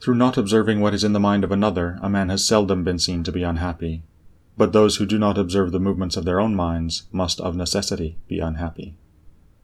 Through not observing what is in the mind of another, a man has seldom been seen to be unhappy. But those who do not observe the movements of their own minds must of necessity be unhappy.